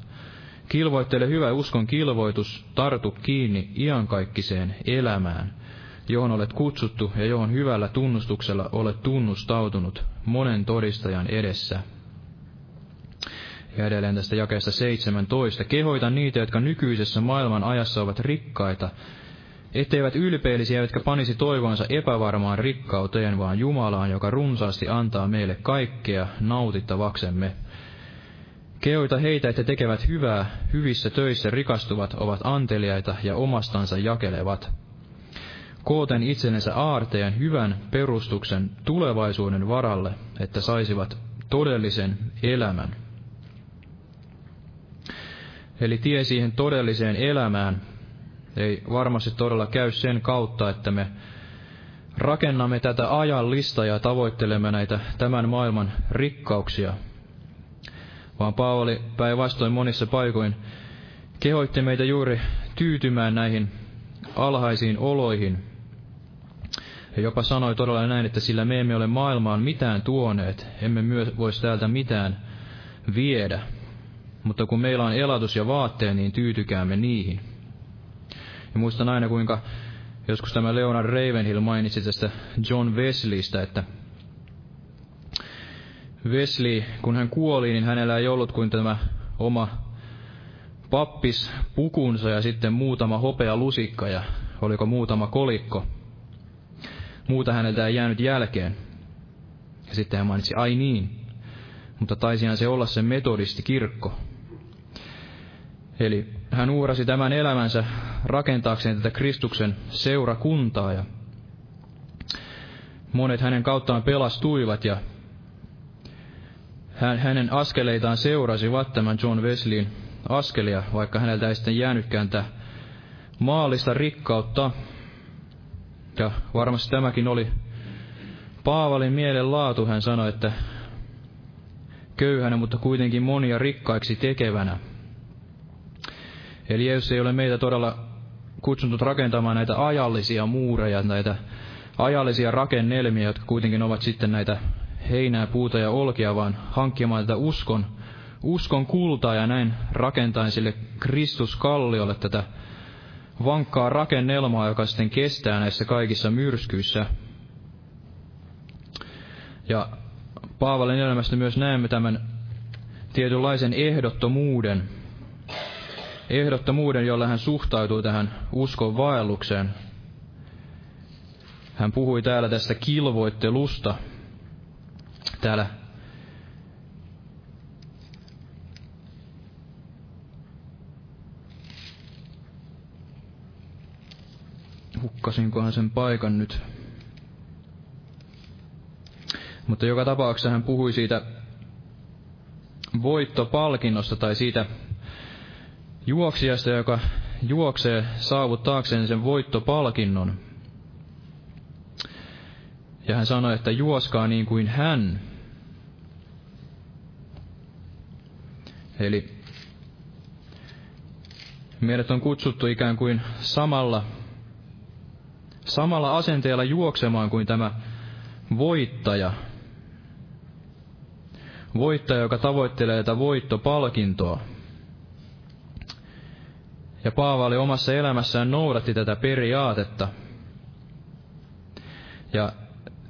Kilvoittele hyvä uskon kilvoitus, tartu kiinni iankaikkiseen elämään, johon olet kutsuttu ja johon hyvällä tunnustuksella olet tunnustautunut monen todistajan edessä. Ja edelleen tästä jakeesta 17. Kehoita niitä, jotka nykyisessä maailman ajassa ovat rikkaita, etteivät ylpeillisiä, jotka panisi toivonsa epävarmaan rikkauteen, vaan Jumalaan, joka runsaasti antaa meille kaikkea nautittavaksemme. Keoita heitä, että tekevät hyvää, hyvissä töissä rikastuvat, ovat anteliaita ja omastansa jakelevat. Kooten itsellensä aarteen hyvän perustuksen tulevaisuuden varalle, että saisivat todellisen elämän. Eli tie siihen todelliseen elämään ei varmasti todella käy sen kautta, että me rakennamme tätä ajallista ja tavoittelemme näitä tämän maailman rikkauksia, vaan Paavali päinvastoin monissa paikoin kehoitti meitä juuri tyytymään näihin alhaisiin oloihin. Ja jopa sanoi todella näin, että sillä me emme ole maailmaan mitään tuoneet, emme myös voisi täältä mitään viedä. Mutta kun meillä on elatus ja vaatteet, niin tyytykäämme niihin. Ja muistan aina, kuinka joskus tämä Leonard Ravenhill mainitsi tästä John Wesleystä, että Wesley, kun hän kuoli, niin hänellä ei ollut kuin tämä oma pappis pukunsa ja sitten muutama hopea lusikka ja oliko muutama kolikko. Muuta häneltä ei jäänyt jälkeen. Ja sitten hän mainitsi, ai niin, mutta taisihan se olla se metodisti kirkko. Eli hän uurasi tämän elämänsä rakentaakseen tätä Kristuksen seurakuntaa. Ja monet hänen kauttaan pelastuivat ja hänen askeleitaan seurasivat tämän John Wesleyin askelia, vaikka häneltä ei sitten jäänytkään tämä maallista rikkautta. Ja varmasti tämäkin oli Paavalin mielen laatu. Hän sanoi, että köyhänä, mutta kuitenkin monia rikkaiksi tekevänä. Eli Jeesus ei ole meitä todella kutsunut rakentamaan näitä ajallisia muureja, näitä ajallisia rakennelmia, jotka kuitenkin ovat sitten näitä heinää, puuta ja olkia, vaan hankkimaan tätä uskon, uskon kultaa ja näin rakentaen sille Kristuskalliolle tätä vankkaa rakennelmaa, joka sitten kestää näissä kaikissa myrskyissä. Ja Paavalin elämästä myös näemme tämän tietynlaisen ehdottomuuden, ehdottomuuden, jolla hän suhtautuu tähän uskon vaellukseen. Hän puhui täällä tästä kilvoittelusta. Täällä hukkasinkohan sen paikan nyt. Mutta joka tapauksessa hän puhui siitä voittopalkinnosta tai siitä juoksijasta, joka juoksee saavuttaakseen sen voittopalkinnon. Ja hän sanoi, että juoskaa niin kuin hän. Eli meidät on kutsuttu ikään kuin samalla, samalla asenteella juoksemaan kuin tämä voittaja. Voittaja, joka tavoittelee tätä voittopalkintoa. Ja Paavali omassa elämässään noudatti tätä periaatetta. Ja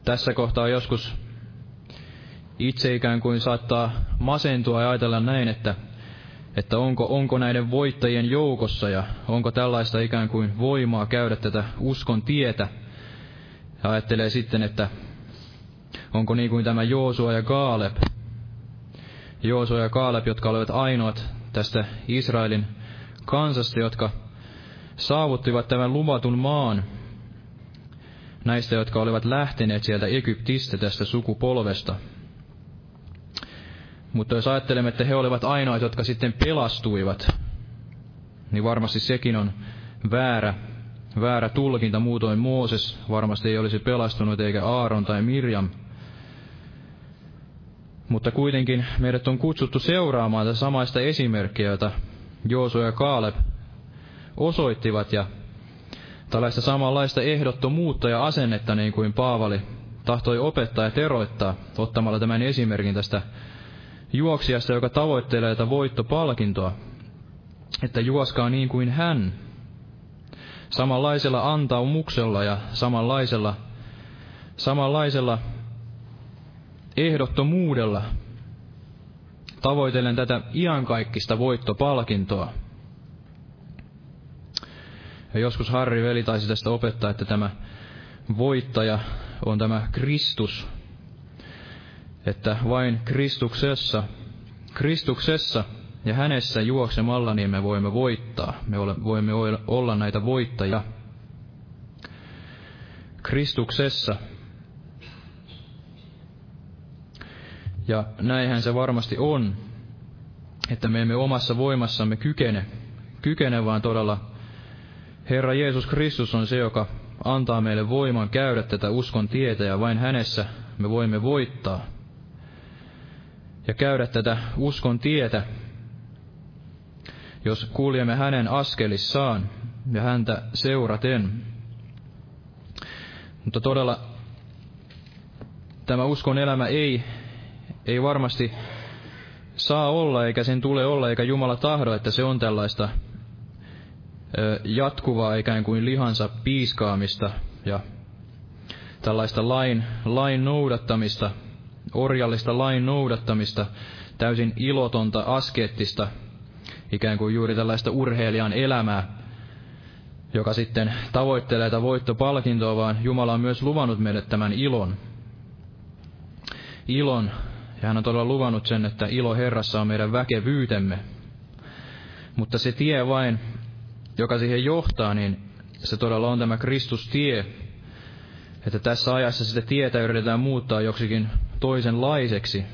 tässä kohtaa joskus itse ikään kuin saattaa masentua ja ajatella näin, että, että onko, onko näiden voittajien joukossa ja onko tällaista ikään kuin voimaa käydä tätä uskon tietä. Ja ajattelee sitten, että onko niin kuin tämä Joosua ja Kaaleb. Joosua ja Kaaleb, jotka olivat ainoat tästä Israelin kansasta, jotka saavuttivat tämän luvatun maan näistä, jotka olivat lähteneet sieltä Egyptistä tästä sukupolvesta. Mutta jos ajattelemme, että he olivat ainoat, jotka sitten pelastuivat, niin varmasti sekin on väärä, väärä tulkinta. Muutoin Mooses varmasti ei olisi pelastunut, eikä Aaron tai Mirjam. Mutta kuitenkin meidät on kutsuttu seuraamaan tätä samaista esimerkkiä, jota Joosu ja Kaaleb osoittivat, ja tällaista samanlaista ehdottomuutta ja asennetta niin kuin Paavali tahtoi opettaa ja teroittaa ottamalla tämän esimerkin tästä juoksijasta, joka tavoittelee tätä voittopalkintoa, että juoskaa niin kuin hän, samanlaisella antaumuksella ja samanlaisella, samanlaisella ehdottomuudella tavoitellen tätä iankaikkista voittopalkintoa. Ja joskus Harri veli taisi tästä opettaa, että tämä voittaja on tämä Kristus. Että vain Kristuksessa, Kristuksessa ja hänessä juoksemalla niin me voimme voittaa. Me voimme olla näitä voittajia. Kristuksessa. Ja näinhän se varmasti on, että me emme omassa voimassamme kykene, kykene vaan todella Herra Jeesus Kristus on se, joka antaa meille voiman käydä tätä uskon tietä ja vain hänessä me voimme voittaa. Ja käydä tätä uskon tietä, jos kuljemme hänen askelissaan ja häntä seuraten. Mutta todella tämä uskon elämä ei, ei varmasti saa olla, eikä sen tule olla, eikä Jumala tahdo, että se on tällaista jatkuvaa ikään kuin lihansa piiskaamista ja tällaista lain, lain noudattamista, orjallista lain noudattamista, täysin ilotonta askeettista, ikään kuin juuri tällaista urheilijan elämää, joka sitten tavoittelee tätä voittopalkintoa, vaan Jumala on myös luvannut meille tämän ilon. Ilon, ja hän on todella luvannut sen, että ilo Herrassa on meidän väkevyytemme. Mutta se tie vain joka siihen johtaa, niin se todella on tämä Kristustie. että tässä ajassa sitä tietä yritetään muuttaa joksikin toisenlaiseksi.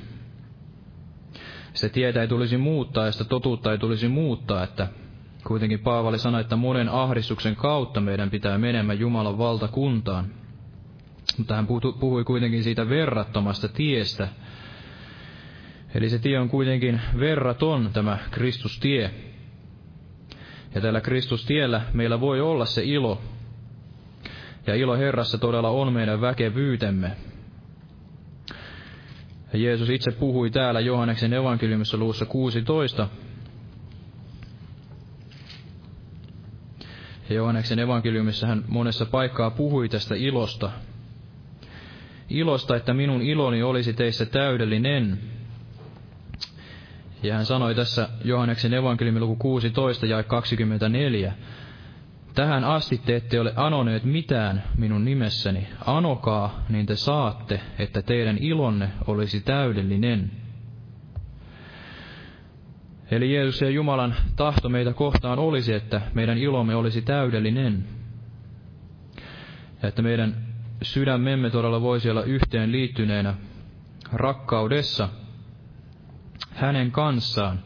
Sitä tietä ei tulisi muuttaa ja sitä totuutta ei tulisi muuttaa, että kuitenkin Paavali sanoi, että monen ahdistuksen kautta meidän pitää menemään Jumalan valtakuntaan. Mutta hän puhui kuitenkin siitä verrattomasta tiestä. Eli se tie on kuitenkin verraton, tämä Kristustie. Ja tällä Kristustiellä meillä voi olla se ilo, ja ilo Herrassa todella on meidän väkevyytemme. Ja Jeesus itse puhui täällä Johanneksen evankeliumissa luussa 16. Ja Johanneksen evankeliumissa hän monessa paikkaa puhui tästä ilosta. Ilosta, että minun iloni olisi teissä täydellinen. Ja hän sanoi tässä Johanneksen evankeliumin luku 16 ja 24. Tähän asti te ette ole anoneet mitään minun nimessäni. Anokaa, niin te saatte, että teidän ilonne olisi täydellinen. Eli Jeesus ja Jumalan tahto meitä kohtaan olisi, että meidän ilomme olisi täydellinen. Ja että meidän sydämemme todella voisi olla yhteen liittyneenä rakkaudessa hänen kanssaan.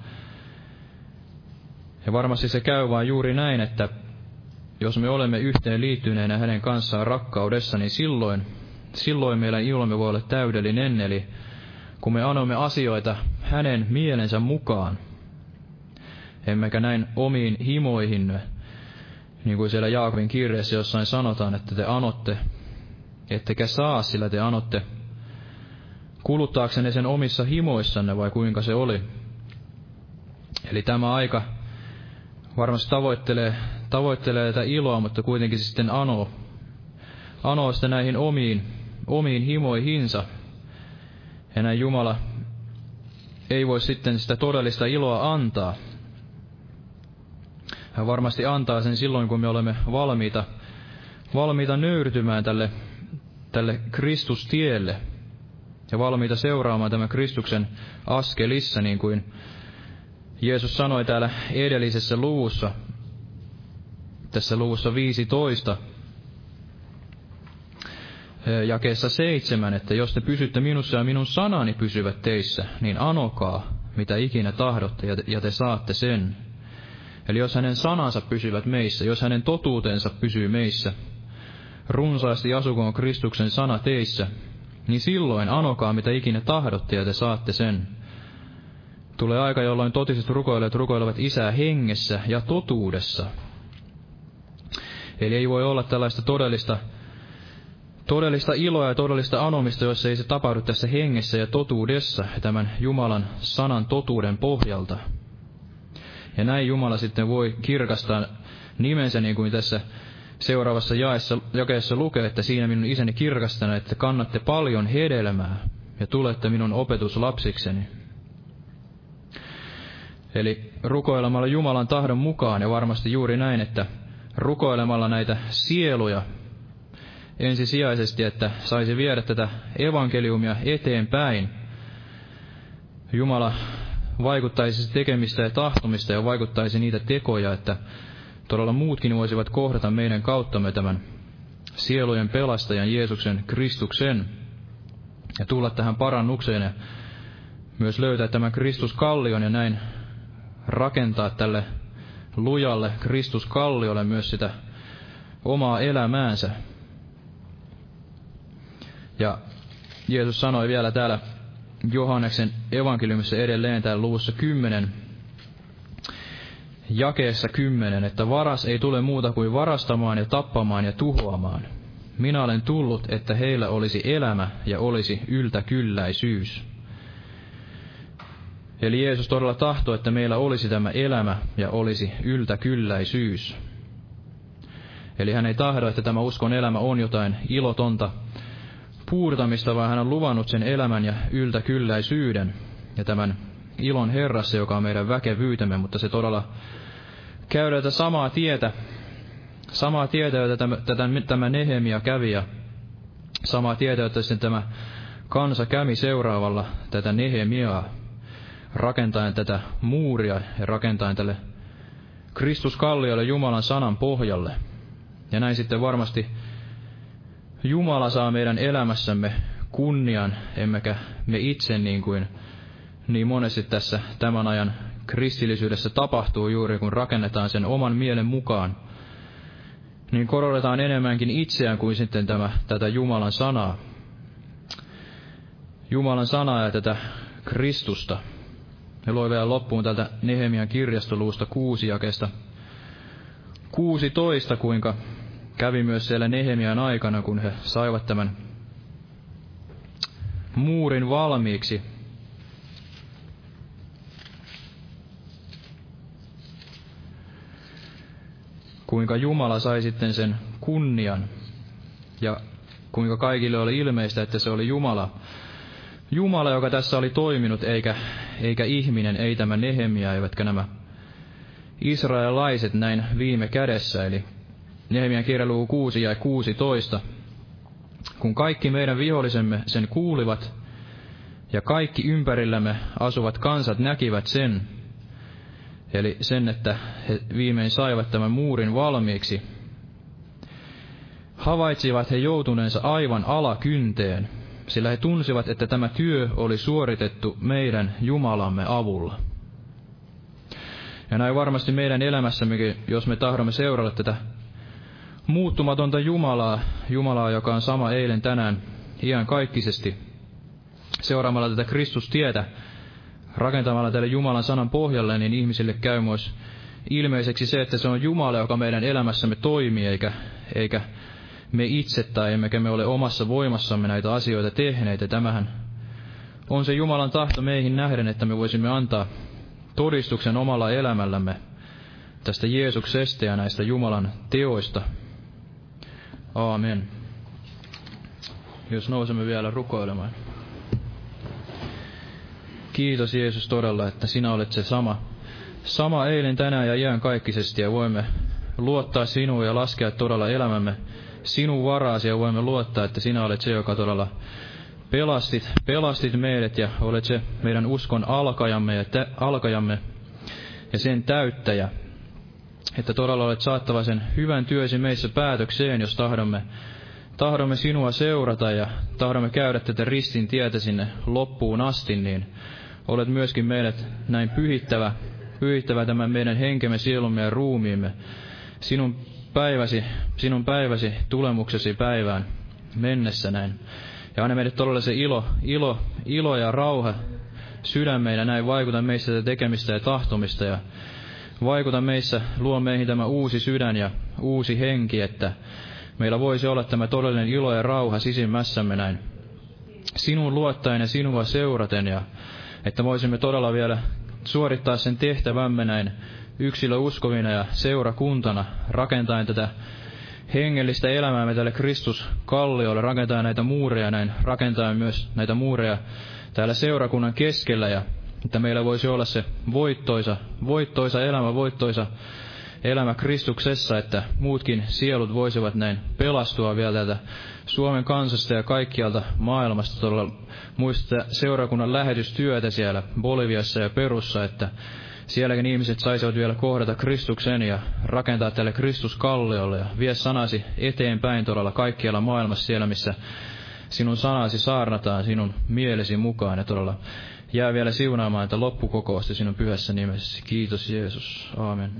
Ja varmasti se käy vain juuri näin, että jos me olemme yhteen liittyneenä hänen kanssaan rakkaudessa, niin silloin, silloin meidän ilomme voi olla täydellinen, eli kun me anomme asioita hänen mielensä mukaan, emmekä näin omiin himoihin, niin kuin siellä Jaakobin kirjeessä jossain sanotaan, että te anotte, ettekä saa, sillä te anotte kuluttaaksenne sen omissa himoissanne, vai kuinka se oli. Eli tämä aika varmasti tavoittelee tavoittelee tätä iloa, mutta kuitenkin sitten anoo, anoo sitä näihin omiin, omiin himoihinsa. Ja näin Jumala ei voi sitten sitä todellista iloa antaa. Hän varmasti antaa sen silloin, kun me olemme valmiita, valmiita nöyrtymään tälle, tälle Kristustielle ja valmiita seuraamaan tämän Kristuksen askelissa, niin kuin Jeesus sanoi täällä edellisessä luvussa, tässä luvussa 15, jakeessa seitsemän, että jos te pysytte minussa ja minun sanani pysyvät teissä, niin anokaa, mitä ikinä tahdotte, ja te saatte sen. Eli jos hänen sanansa pysyvät meissä, jos hänen totuutensa pysyy meissä, runsaasti asukoon Kristuksen sana teissä, niin silloin anokaa, mitä ikinä tahdotte, ja te saatte sen. Tulee aika, jolloin totiset rukoilijat rukoilevat isää hengessä ja totuudessa, Eli ei voi olla tällaista todellista, todellista iloa ja todellista anomista, jos ei se tapahdu tässä hengessä ja totuudessa, tämän Jumalan sanan totuuden pohjalta. Ja näin Jumala sitten voi kirkastaa nimensä, niin kuin tässä seuraavassa jaessa, jakeessa lukee, että siinä minun isäni kirkastana, että kannatte paljon hedelmää ja tulette minun opetuslapsikseni. Eli rukoilemalla Jumalan tahdon mukaan ja varmasti juuri näin, että rukoilemalla näitä sieluja ensisijaisesti, että saisi viedä tätä evankeliumia eteenpäin. Jumala vaikuttaisi tekemistä ja tahtomista ja vaikuttaisi niitä tekoja, että todella muutkin voisivat kohdata meidän kauttamme tämän sielujen pelastajan Jeesuksen Kristuksen ja tulla tähän parannukseen ja myös löytää tämän Kristuskallion ja näin rakentaa tälle lujalle Kristus kalliolle myös sitä omaa elämäänsä. Ja Jeesus sanoi vielä täällä Johanneksen evankeliumissa edelleen täällä luvussa 10, jakeessa 10, että varas ei tule muuta kuin varastamaan ja tappamaan ja tuhoamaan. Minä olen tullut, että heillä olisi elämä ja olisi yltäkylläisyys. Eli Jeesus todella tahtoi, että meillä olisi tämä elämä ja olisi yltäkylläisyys. Eli hän ei tahdo, että tämä uskon elämä on jotain ilotonta puurtamista, vaan hän on luvannut sen elämän ja yltäkylläisyyden ja tämän ilon Herrassa, joka on meidän väkevyytemme, mutta se todella käydään tätä samaa tietä, samaa tietä, jota tämä, tätä, tämä Nehemia kävi ja samaa tietä, jota sitten tämä kansa kävi seuraavalla tätä Nehemiaa rakentaen tätä muuria ja rakentaen tälle Kristuskalliolle Jumalan sanan pohjalle. Ja näin sitten varmasti Jumala saa meidän elämässämme kunnian, emmekä me itse niin kuin niin monesti tässä tämän ajan kristillisyydessä tapahtuu juuri, kun rakennetaan sen oman mielen mukaan, niin korotetaan enemmänkin itseään kuin sitten tämä, tätä Jumalan sanaa. Jumalan sanaa ja tätä Kristusta. Ja luen vielä loppuun tältä Nehemian kirjastoluusta kuusi jakesta 16, kuinka kävi myös siellä Nehemian aikana, kun he saivat tämän muurin valmiiksi. Kuinka Jumala sai sitten sen kunnian ja kuinka kaikille oli ilmeistä, että se oli Jumala, Jumala, joka tässä oli toiminut, eikä, eikä ihminen, ei tämä Nehemia, eivätkä nämä israelaiset näin viime kädessä. Eli Nehemian kirja 6 ja 16. Kun kaikki meidän vihollisemme sen kuulivat, ja kaikki ympärillämme asuvat kansat näkivät sen, eli sen, että he viimein saivat tämän muurin valmiiksi, havaitsivat he joutuneensa aivan alakynteen, sillä he tunsivat, että tämä työ oli suoritettu meidän Jumalamme avulla. Ja näin varmasti meidän elämässämmekin, jos me tahdomme seurata tätä muuttumatonta Jumalaa, Jumalaa, joka on sama eilen, tänään, iän kaikkisesti, seuraamalla tätä Kristustietä, rakentamalla tälle Jumalan sanan pohjalle, niin ihmisille käy myös ilmeiseksi se, että se on Jumala, joka meidän elämässämme toimii, eikä, eikä me itse tai emmekä me ole omassa voimassamme näitä asioita tehneet. Ja tämähän on se Jumalan tahto meihin nähden, että me voisimme antaa todistuksen omalla elämällämme tästä Jeesuksesta ja näistä Jumalan teoista. Aamen. Jos nousemme vielä rukoilemaan. Kiitos Jeesus todella, että sinä olet se sama, sama eilen, tänään ja iän kaikkisesti ja voimme luottaa sinuun ja laskea todella elämämme sinun varaasi ja voimme luottaa, että sinä olet se, joka todella pelastit, pelastit meidät ja olet se meidän uskon alkajamme ja, tä, alkajamme ja sen täyttäjä. Että todella olet saattava sen hyvän työsi meissä päätökseen, jos tahdomme, tahdomme sinua seurata ja tahdomme käydä tätä ristin tietä sinne loppuun asti, niin olet myöskin meidät näin pyhittävä, pyhittävä tämän meidän henkemme, sielumme ja ruumiimme. Sinun päiväsi, sinun päiväsi tulemuksesi päivään mennessä näin. Ja anna meille todella se ilo, ilo, ilo ja rauha. Sydämeinä näin vaikuta meissä tätä tekemistä ja tahtomista ja vaikuta meissä, luo meihin tämä uusi sydän ja uusi henki, että meillä voisi olla tämä todellinen ilo ja rauha sisimmässämme näin. Sinun luottaen ja sinua seuraten ja että voisimme todella vielä suorittaa sen tehtävämme näin yksilö uskovina ja seurakuntana rakentaen tätä hengellistä elämäämme tälle Kristus-kalliolle, rakentaa näitä muureja näin, rakentaa myös näitä muureja täällä seurakunnan keskellä ja että meillä voisi olla se voittoisa, voittoisa elämä, voittoisa elämä Kristuksessa, että muutkin sielut voisivat näin pelastua vielä täältä Suomen kansasta ja kaikkialta maailmasta. Todella muista seurakunnan lähetystyötä siellä Boliviassa ja Perussa, että sielläkin ihmiset saisivat vielä kohdata Kristuksen ja rakentaa tälle Kristuskalliolle ja vie sanasi eteenpäin todella kaikkialla maailmassa siellä, missä sinun sanasi saarnataan sinun mielesi mukaan ja todella jää vielä siunaamaan että loppukokousta sinun pyhässä nimessä. Kiitos Jeesus. Aamen.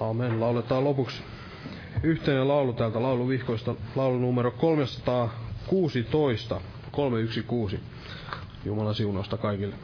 Aamen. Lauletaan lopuksi yhteinen laulu täältä lauluvihkoista, laulu numero 316, 316. Jumalan siunausta kaikille.